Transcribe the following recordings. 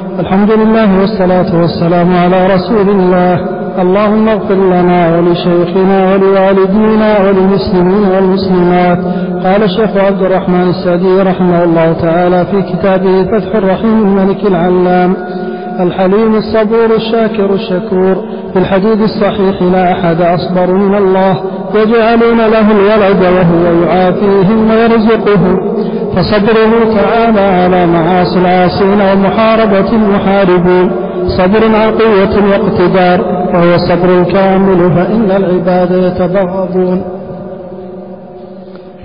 الحمد لله والصلاة والسلام على رسول الله اللهم اغفر لنا ولشيخنا ولوالدينا وللمسلمين والمسلمات. قال الشيخ عبد الرحمن السعدي رحمه الله تعالى في كتابه فتح الرحيم الملك العلام الحليم الصبور الشاكر الشكور. في الحديث الصحيح لا أحد أصبر من الله. يجعلون له الولد وهو يعافيهم ويرزقهم فصبره تعالى على معاصي العاصين ومحاربة المحاربين. صبر عن قوة واقتدار وهو الصبر الكامل فإن العباد يتبغضون.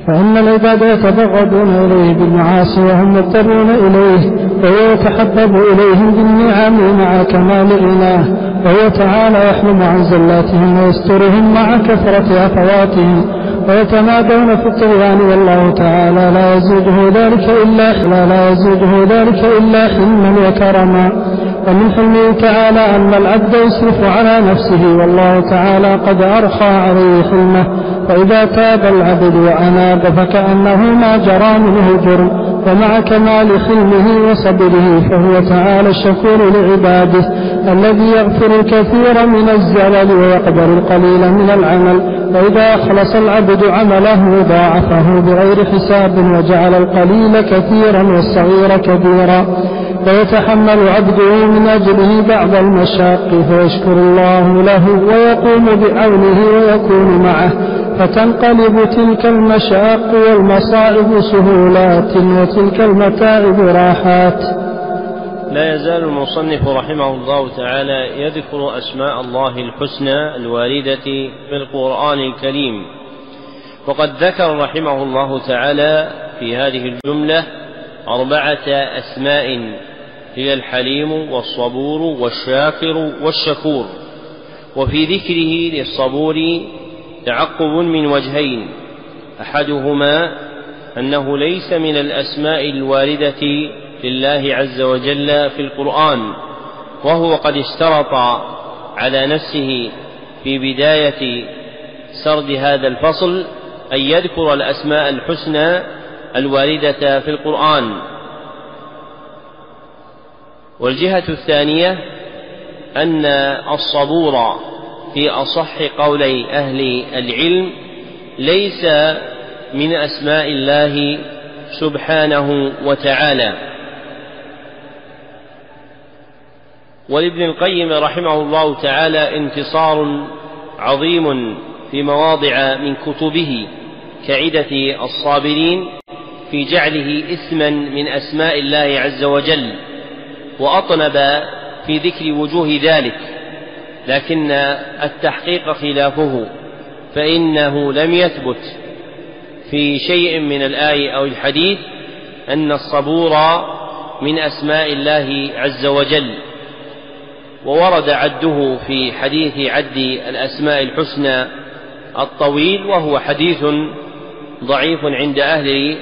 فإن العباد يتبغضون إليه بالمعاصي وهم مضطرون إليه وهو يتحبب إليهم بالنعم مع كمال غناه وهو تعالى يحلم عن زلاتهم ويسترهم مع كثرة أخواتهم ويتمادون في الطغيان والله تعالى لا يزيده ذلك إلا حلا لا يزيده ذلك إلا حلما وكرما. ومن حلمه تعالى أن العبد يسرف على نفسه والله تعالى قد أرخى عليه حلمه فإذا تاب العبد وأناب فكأنه ما جرى منه جرم. ومع كمال حلمه وصبره فهو تعالى الشكور لعباده الذي يغفر الكثير من الزلل ويقبل القليل من العمل. وإذا أخلص العبد عمله ضاعفه بغير حساب وجعل القليل كثيرا والصغير كبيرا. ويتحمل عبده من أجله بعض المشاق فيشكر الله له ويقوم بعونه ويكون معه. فتنقلب تلك المشاق والمصائب سهولات وتلك المتاعب راحات. لا يزال المصنف رحمه الله تعالى يذكر أسماء الله الحسنى الواردة في القرآن الكريم. وقد ذكر رحمه الله تعالى في هذه الجملة أربعة أسماء هي الحليم والصبور والشاكر والشكور. وفي ذكره للصبور تعقب من وجهين. أحدهما أنه ليس من الأسماء الواردة لله عز وجل في القرآن وهو قد اشترط على نفسه في بداية سرد هذا الفصل أن يذكر الأسماء الحسنى الواردة في القرآن. والجهة الثانية أن الصبور في أصح قولي أهل العلم ليس من أسماء الله سبحانه وتعالى. ولابن القيم رحمه الله تعالى انتصار عظيم في مواضع من كتبه كعدة الصابرين في جعله اسما من أسماء الله عز وجل وأطنب في ذكر وجوه ذلك. لكن التحقيق خلافه فإنه لم يثبت في شيء من الآية أو الحديث أن الصبور من أسماء الله عز وجل. وورد عده في حديث عد الأسماء الحسنى الطويل وهو حديث ضعيف عند أهل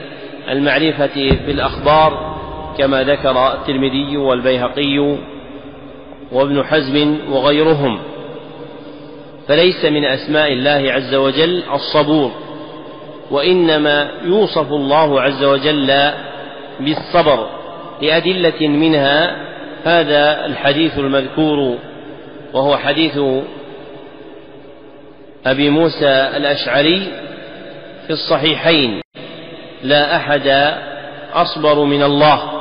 المعرفة بالأخبار كما ذكر الترمذي والبيهقي وابن حزم وغيرهم. فليس من أسماء الله عز وجل الصبور وإنما يوصف الله عز وجل بالصبر لأدلة منها هذا الحديث المذكور وهو حديث أبي موسى الأشعري في الصحيحين لا أحد أصبر من الله.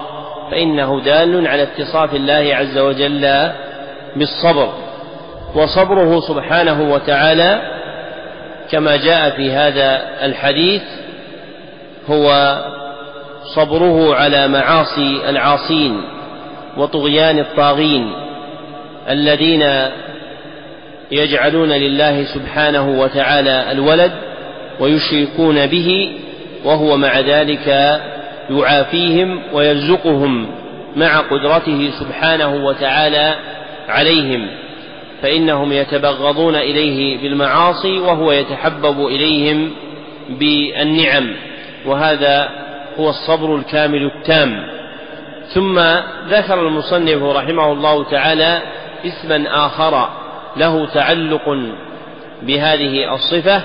فإنه دال على اتصاف الله عز وجل بالصبر. وصبره سبحانه وتعالى كما جاء في هذا الحديث هو صبره على معاصي العاصين وطغيان الطاغين الذين يجعلون لله سبحانه وتعالى الولد ويشركون به وهو مع ذلك يعافيهم ويرزقهم مع قدرته سبحانه وتعالى عليهم فإنهم يتبغضون إليه بالمعاصي وهو يتحبب إليهم بالنعم وهذا هو الصبر الكامل التام. ثم ذكر المصنف رحمه الله تعالى اسما آخر له تعلق بهذه الصفة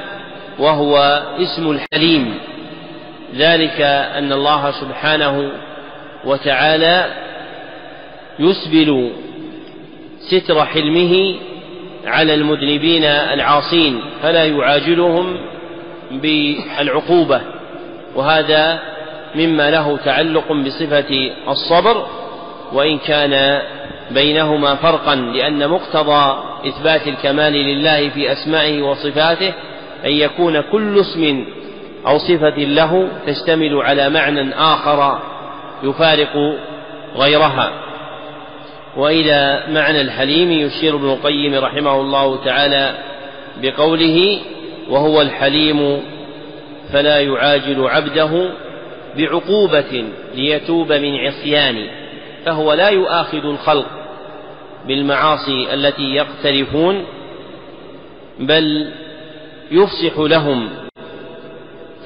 وهو اسم الحليم. ذلك أن الله سبحانه وتعالى يسبل ستر حلمه على المذنبين العاصين فلا يعاجلهم بالعقوبة وهذا مما له تعلق بصفة الصبر وإن كان بينهما فرقا لأن مقتضى إثبات الكمال لله في أسمائه وصفاته أن يكون كل اسم أو صفة له تشتمل على معنى آخر يفارق غيرها. وإلى معنى الحليم يشير ابن القيم رحمه الله تعالى بقوله وهو الحليم فلا يعاجل عبده بعقوبة ليتوب من عصيان فهو لا يؤاخذ الخلق بالمعاصي التي يقترفون بل يفسح لهم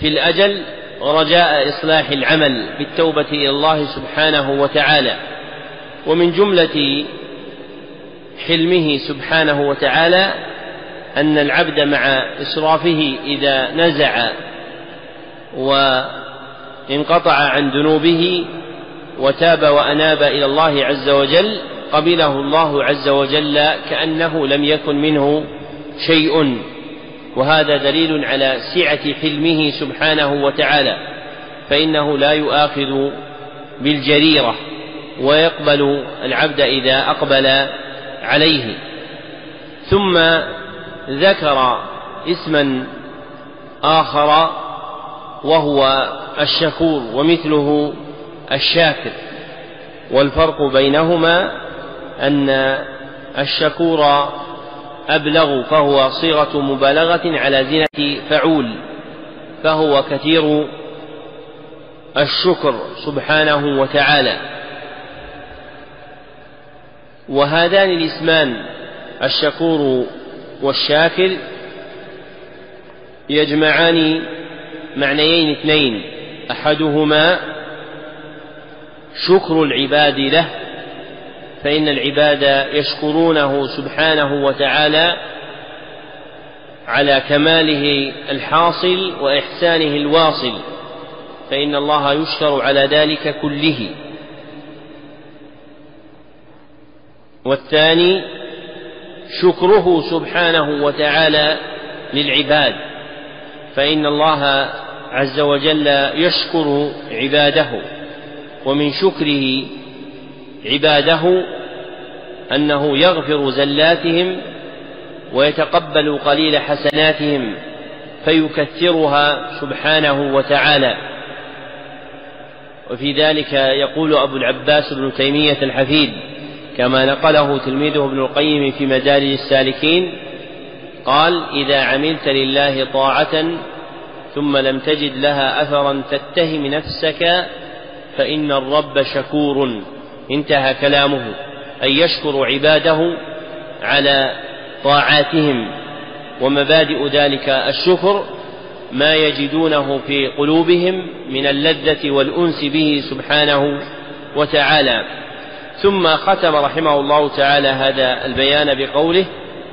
في الأجل رجاء إصلاح العمل بالتوبة إلى الله سبحانه وتعالى. ومن جملة حلمه سبحانه وتعالى أن العبد مع إسرافه إذا نزع وانقطع عن ذنوبه وتاب وأناب إلى الله عز وجل قبله الله عز وجل كأنه لم يكن منه شيء. وهذا دليل على سعة حلمه سبحانه وتعالى فإنه لا يؤاخذ بالجريرة ويقبل العبد إذا أقبل عليه. ثم ذكر اسما آخر وهو الشكور ومثله الشاكر والفرق بينهما أن الشكور أبلغ فهو صيغة مبالغة على زنة فعول فهو كثير الشكر سبحانه وتعالى. وهذان الاسمان الشكور والشاكر يجمعان معنيين اثنين أحدهما شكر العباد له فإن العباد يشكرونه سبحانه وتعالى على كماله الحاصل وإحسانه الواصل فإن الله يشكر على ذلك كله. والثاني شكره سبحانه وتعالى للعباد فإن الله عز وجل يشكر عباده ومن شكره عباده أنه يغفر زلاتهم ويتقبل قليل حسناتهم فيكثرها سبحانه وتعالى. وفي ذلك يقول أبو العباس بن تيمية الحفيد كما نقله تلميذه ابن القيم في مدارج السالكين قال إذا عملت لله طاعة ثم لم تجد لها أثرا تتهم نفسك فإن الرب شكور. انتهى كلامه أي يشكر عباده على طاعاتهم ومبادئ ذلك الشكر ما يجدونه في قلوبهم من اللذة والأنس به سبحانه وتعالى. ثم ختم رحمه الله تعالى هذا البيان بقوله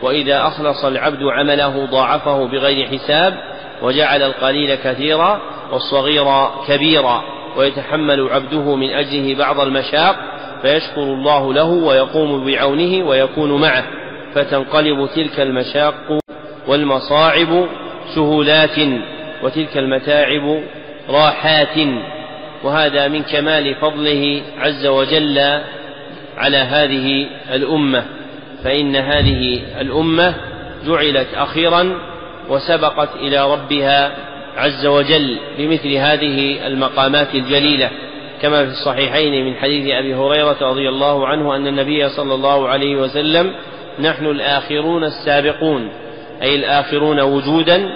وإذا أخلص العبد عمله ضاعفه بغير حساب وجعل القليل كثيرا والصغير كبيرا ويتحمل عبده من أجله بعض المشاق فيشكر الله له ويقوم بعونه ويكون معه فتنقلب تلك المشاق والمصاعب سهولات وتلك المتاعب راحات وهذا من كمال فضله عز وجل على هذه الأمة. فإن هذه الأمة جعلت أخيرا وسبقت إلى ربها عز وجل بمثل هذه المقامات الجليلة. كما في الصحيحين من حديث أبي هريرة رضي الله عنه أن النبي صلى الله عليه وسلم نحن الآخرون السابقون أي الآخرون وجودا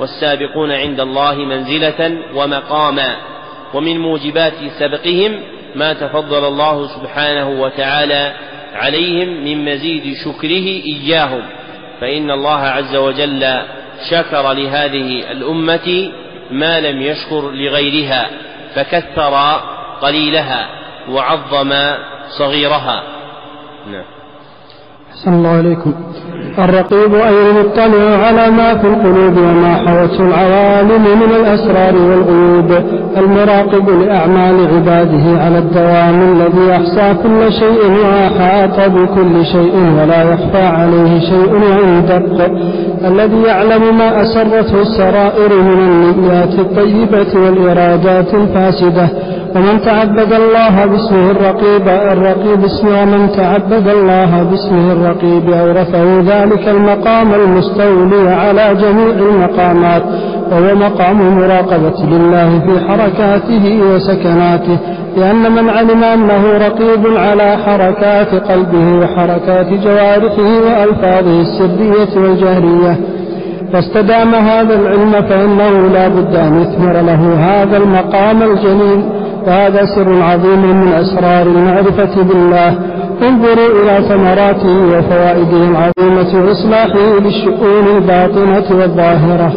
والسابقون عند الله منزلة ومقاما ومن موجبات سبقهم ما تفضل الله سبحانه وتعالى عليهم من مزيد شكره إياهم فإن الله عز وجل شكر لهذه الأمة ما لم يشكر لغيرها فكثر قليلها وعظم صغيرها. نعم. صلى الله عليكم. الرقيب أي المطلع على ما في القلوب وما حوته العوالم من الأسرار والغيوب. المراقب لأعمال عباده على الدوام الذي أحصى كل شيء وأحاط بكل شيء ولا يخفى عليه شيء ويدق الذي يعلم ما أسرته السرائر من النيات الطيبة والإرادات الفاسدة. ومن تعبد الله باسمه الرقيب الرقيب اسمه ومن تعبد الله باسمه الرقيب أورثه ذلك المقام المستولي على جميع المقامات وهو مقام مراقبة لله في حركاته وسكناته لأن من علم أنه رقيب على حركات قلبه وحركات جوارحه وألفاظه السرية والجهرية. فاستدام هذا العلم فإنه لا بد أن يثمر له هذا المقام الجليل وهذا سر عظيم من أسرار المعرفة بالله. انظروا إلى ثمراته وفوائده العظيمة وإصلاحه للشؤون الباطنة والظاهرة.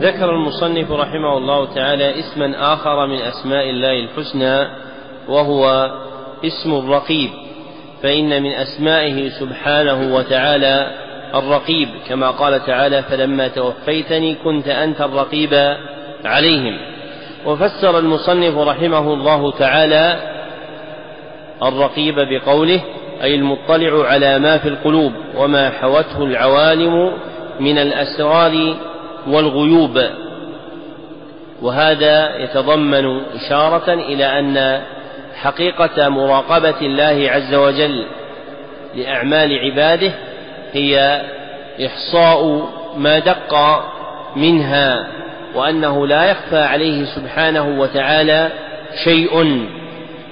ذكر المصنف رحمه الله تعالى اسما آخر من أسماء الله الحسنى وهو اسم الرقيب. فإن من أسمائه سبحانه وتعالى الرقيب كما قال تعالى فلما توفيتني كنت أنت الرقيب عليهم. وفسر المصنف رحمه الله تعالى الرقيب بقوله أي المطلع على ما في القلوب وما حوته العوالم من الأسرار والغيوب. وهذا يتضمن إشارة إلى أن حقيقة مراقبة الله عز وجل لأعمال عباده هي إحصاء ما دق منها وأنه لا يخفى عليه سبحانه وتعالى شيء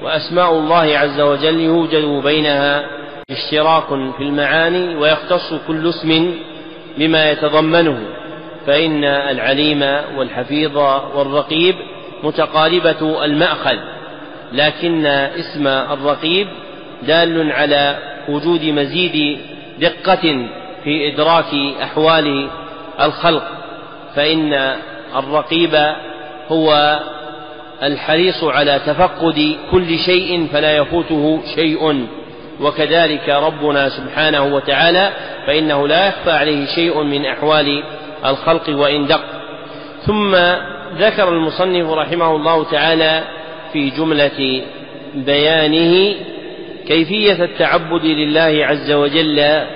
وأسماء الله عز وجل يوجد بينها اشتراك في المعاني ويختص كل اسم بما يتضمنه فإن العليم والحفيظ والرقيب متقاربة المأخذ لكن اسم الرقيب دال على وجود مزيد دقة في إدراك أحوال الخلق فإن الرقيب هو الحريص على تفقد كل شيء فلا يفوته شيء. وكذلك ربنا سبحانه وتعالى فإنه لا يخفى عليه شيء من أحوال الخلق وإن دق. ثم ذكر المصنف رحمه الله تعالى في جملة بيانه كيفية التعبد لله عز وجل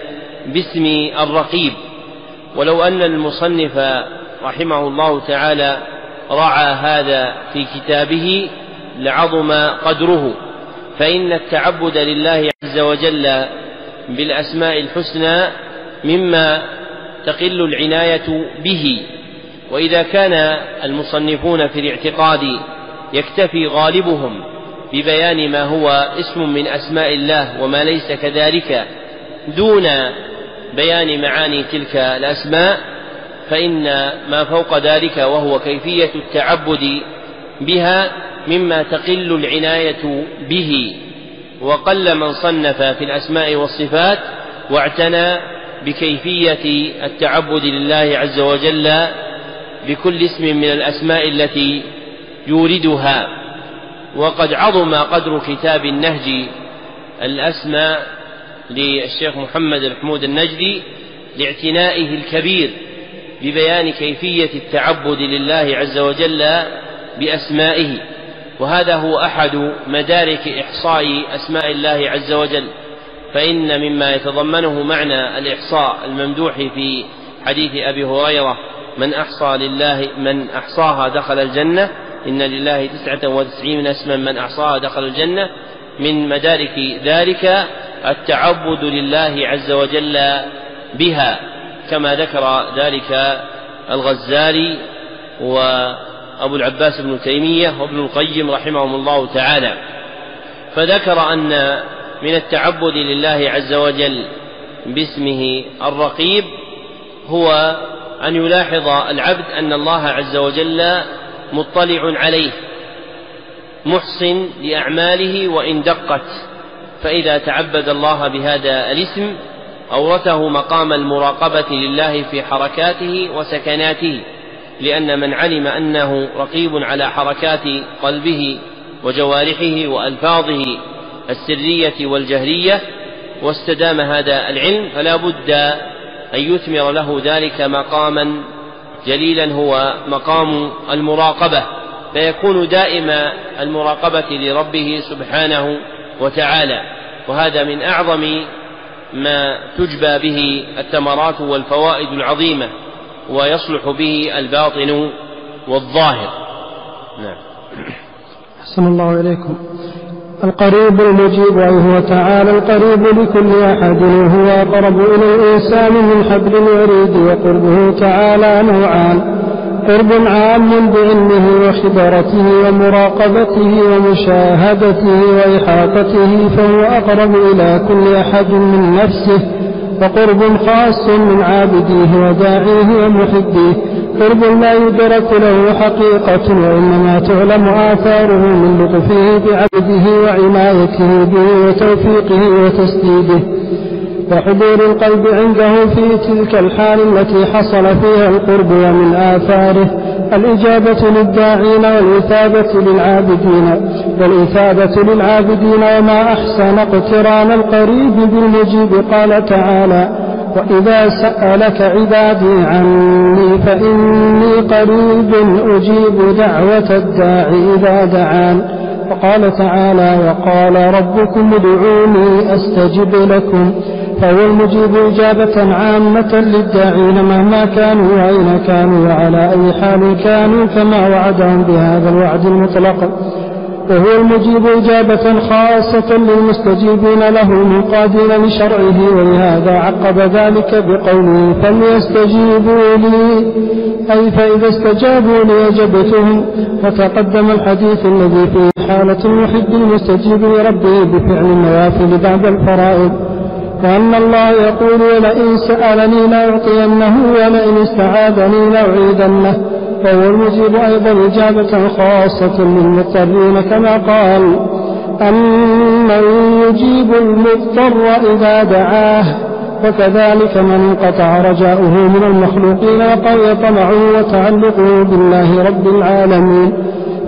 باسم الرقيب. ولو أن المصنف رحمه الله تعالى رعى هذا في كتابه لعظم قدره. فإن التعبد لله عز وجل بالأسماء الحسنى مما تقل العناية به. وإذا كان المصنفون في الاعتقاد يكتفي غالبهم ببيان ما هو اسم من أسماء الله وما ليس كذلك دون بيان معاني تلك الأسماء فإن ما فوق ذلك وهو كيفية التعبد بها مما تقل العناية به. وقل من صنف في الأسماء والصفات واعتنى بكيفية التعبد لله عز وجل بكل اسم من الأسماء التي يوردها. وقد عظم قدر كتاب النهج الأسماء للشيخ محمد الحمود النجدي لاعتنائه الكبير ببيان كيفية التعبد لله عز وجل بأسمائه. وهذا هو أحد مدارك إحصاء أسماء الله عز وجل. فإن مما يتضمنه معنى الإحصاء الممدوح في حديث أبي هريرة من أحصى لله من أحصاها دخل الجنة إن لله تسعة وتسعين اسما من أحصاها دخل الجنة. من مدارك ذلك التعبد لله عز وجل بها. كما ذكر ذلك الغزالي وأبو العباس بن تيمية وابن القيم رحمهم الله تعالى. فذكر أن من التعبد لله عز وجل باسمه الرقيب هو أن يلاحظ العبد أن الله عز وجل مطلع عليه محسن لأعماله وإن دقت. فإذا تعبد الله بهذا الاسم أورثه مقام المراقبة لله في حركاته وسكناته لأن من علم أنه رقيب على حركات قلبه وجوارحه وألفاظه السرية والجهرية واستدام هذا العلم فلا بد أن يثمر له ذلك مقاما جليلا هو مقام المراقبة فيكون دائم المراقبة لربه سبحانه وتعالى وهذا من أعظم ما تجبى به الثمرات والفوائد العظيمة ويصلح به الباطن والظاهر. نعم. أحسن الله إليكم. القريب المجيب أي هو تعالى القريب لكل أحد وهو أقرب إلى الإنسان من حبل الوريد وقربه تعالى نوعان. قرب عام بعلمه وخبرته ومراقبته ومشاهدته وإحاطته فهو أقرب إلى كل أحد من نفسه وقرب خاص من عابديه وداعيه ومحبيه. قرب لا يدرك له حقيقة وإنما تعلم آثاره من لطفه بعبده وعنايته به وتوفيقه وتسديده. وحضور القلب عنده في تلك الحال التي حصل فيها القرب ومن آثاره الإجابة للداعين والإثابة للعابدين والإثابة للعابدين وما أحسن اقتران القريب بالمجيب قال تعالى وإذا سألك عبادي عني فإني قريب أجيب دعوة الداعي إذا دعان. وقال تعالى وقال ربكم ادعوني أستجب لكم. فهو المجيب إجابة عامة للداعين مهما كانوا وأين كانوا وعلى أي حال كانوا كما وعدهم بهذا الوعد المطلق. وهو المجيب إجابة خاصة للمستجيبين له المنقادين لشرعه ولهذا عقب ذلك بقوله فليستجيبوا لي. أي فإذا استجابوا لي أجبتهم وتقدم الحديث الذي فيه حالة المحب المستجيب لربه بفعل النوافل بعد الفرائض. وأن الله يقول ولئن سألني لأعطينه ولئن استعاذني لأعيذنه وهو المجيب أيضا إجابة خاصة للمضطرين كما قال أمن يجيب المضطر إذا دعاه وكذلك من انقطع رجاؤه من المخلوقين وقوي طمعه وتعلقه بالله رب العالمين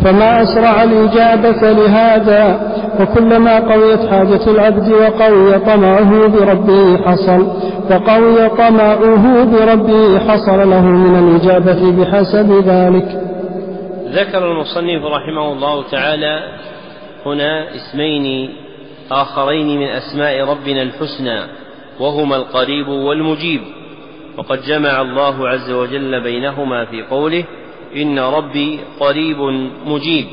فما أسرع الإجابة لهذا وكلما قويت حاجة العبد وقوي طمعه بربه حصل وقوي طمعه بربه حصل له من الإجابة بحسب ذلك. ذكر المصنف رحمه الله تعالى هنا اسمين آخرين من أسماء ربنا الحسنى وهما القريب والمجيب وقد جمع الله عز وجل بينهما في قوله إن ربي قريب مجيب.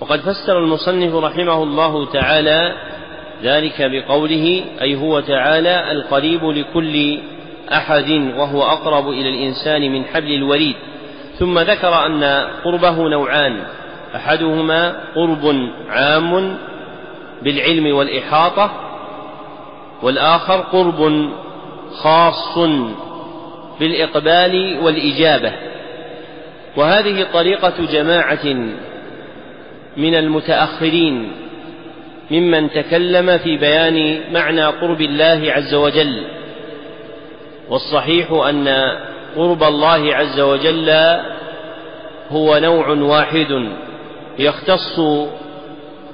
وقد فسر المصنف رحمه الله تعالى ذلك بقوله أي هو تعالى القريب لكل أحد وهو أقرب إلى الإنسان من حبل الوريد. ثم ذكر أن قربه نوعان أحدهما قرب عام بالعلم والإحاطة والآخر قرب خاص بالإقبال والإجابة. وهذه طريقة جماعة من المتأخرين ممن تكلم في بيان معنى قرب الله عز وجل. والصحيح أن قرب الله عز وجل هو نوع واحد يختص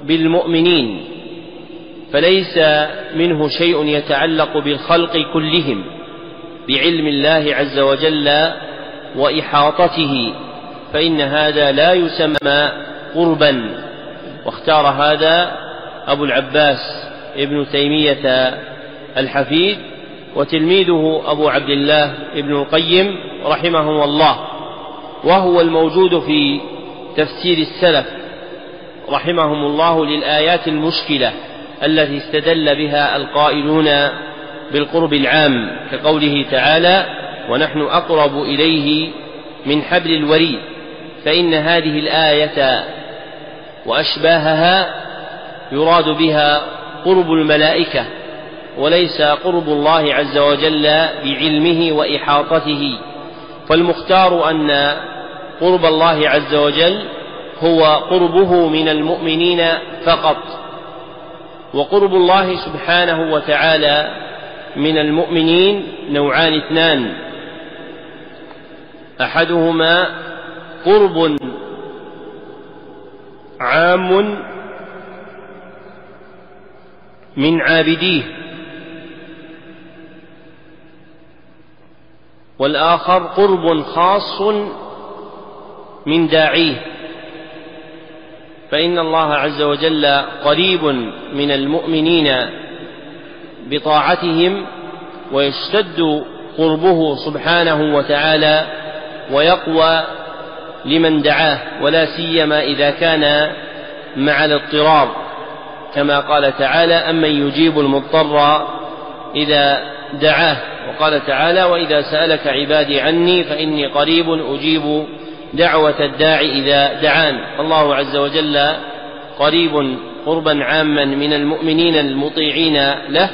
بالمؤمنين فليس منه شيء يتعلق بالخلق كلهم بعلم الله عز وجل وإحاطته. فإن هذا لا يسمى قربا. واختار هذا أبو العباس ابن تيمية الحفيد وتلميذه أبو عبد الله ابن القيم رحمهم الله. وهو الموجود في تفسير السلف رحمهم الله للآيات المشكلة التي استدل بها القائلون بالقرب العام كقوله تعالى ونحن أقرب إليه من حبل الوريد فإن هذه الآية وأشباهها يراد بها قرب الملائكة وليس قرب الله عز وجل بعلمه وإحاطته. فالمختار أن قرب الله عز وجل هو قربه من المؤمنين فقط وقرب الله سبحانه وتعالى من المؤمنين نوعان اثنان. أحدهما قرب عام من عابديه والآخر قرب خاص من داعيه. فإن الله عز وجل قريب من المؤمنين بطاعتهم ويشتد قربه سبحانه وتعالى ويقوى لمن دعاه ولا سيما إذا كان مع الاضطرار كما قال تعالى أمن يجيب المضطر إذا دعاه. وقال تعالى وإذا سألك عبادي عني فإني قريب أجيب دعوة الداعي إذا دعان. الله عز وجل قريب قربا عاما من المؤمنين المطيعين له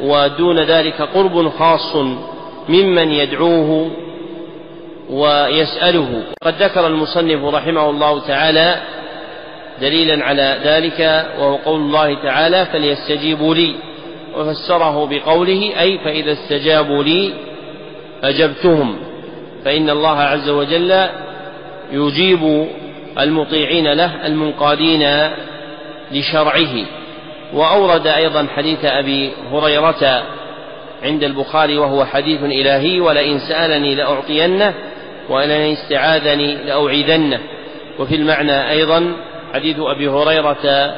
ودون ذلك قرب خاص ممن يدعوه ويسأله. قد ذكر المصنف رحمه الله تعالى دليلا على ذلك وهو قول الله تعالى فليستجيبوا لي. وفسره بقوله أي فإذا استجابوا لي أجبتهم. فإن الله عز وجل يجيب المطيعين له المنقادين لشرعه. وأورد أيضا حديث أبي هريرة عند البخاري وهو حديث إلهي ولئن سألني لأعطينه ولئن استعاذني لأوعذنه وفي المعنى أيضا حديث أبي هريرة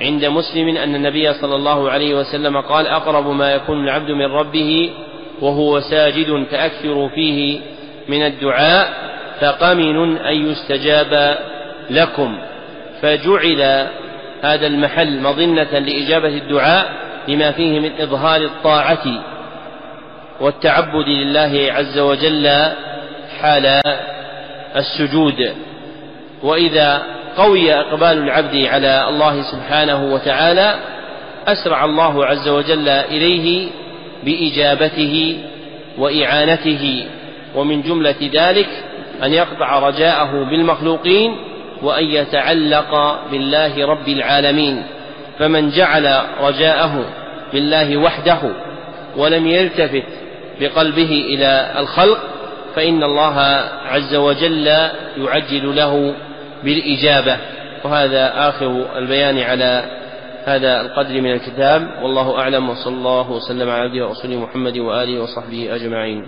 عند مسلم أن النبي صلى الله عليه وسلم قال أقرب ما يكون العبد من ربه وهو ساجد فأكثر فيه من الدعاء فقمن أن يستجاب لكم. فجعل هذا المحل مظنة لإجابة الدعاء لما فيه من إظهار الطاعة والتعبد لله عز وجل حال السجود. وإذا قوي إقبال العبد على الله سبحانه وتعالى أسرع الله عز وجل إليه بإجابته وإعانته. ومن جملة ذلك أن يقطع رجاءه بالمخلوقين وأن يتعلق بالله رب العالمين. فمن جعل رجاءه بالله وحده ولم يلتفت بقلبه إلى الخلق فإن الله عز وجل يعجل له بالإجابة. وهذا آخر البيان على هذا القدر من الكتاب. والله أعلم. وصلى الله وسلم على عبده ورسوله محمد وآله وصحبه أجمعين.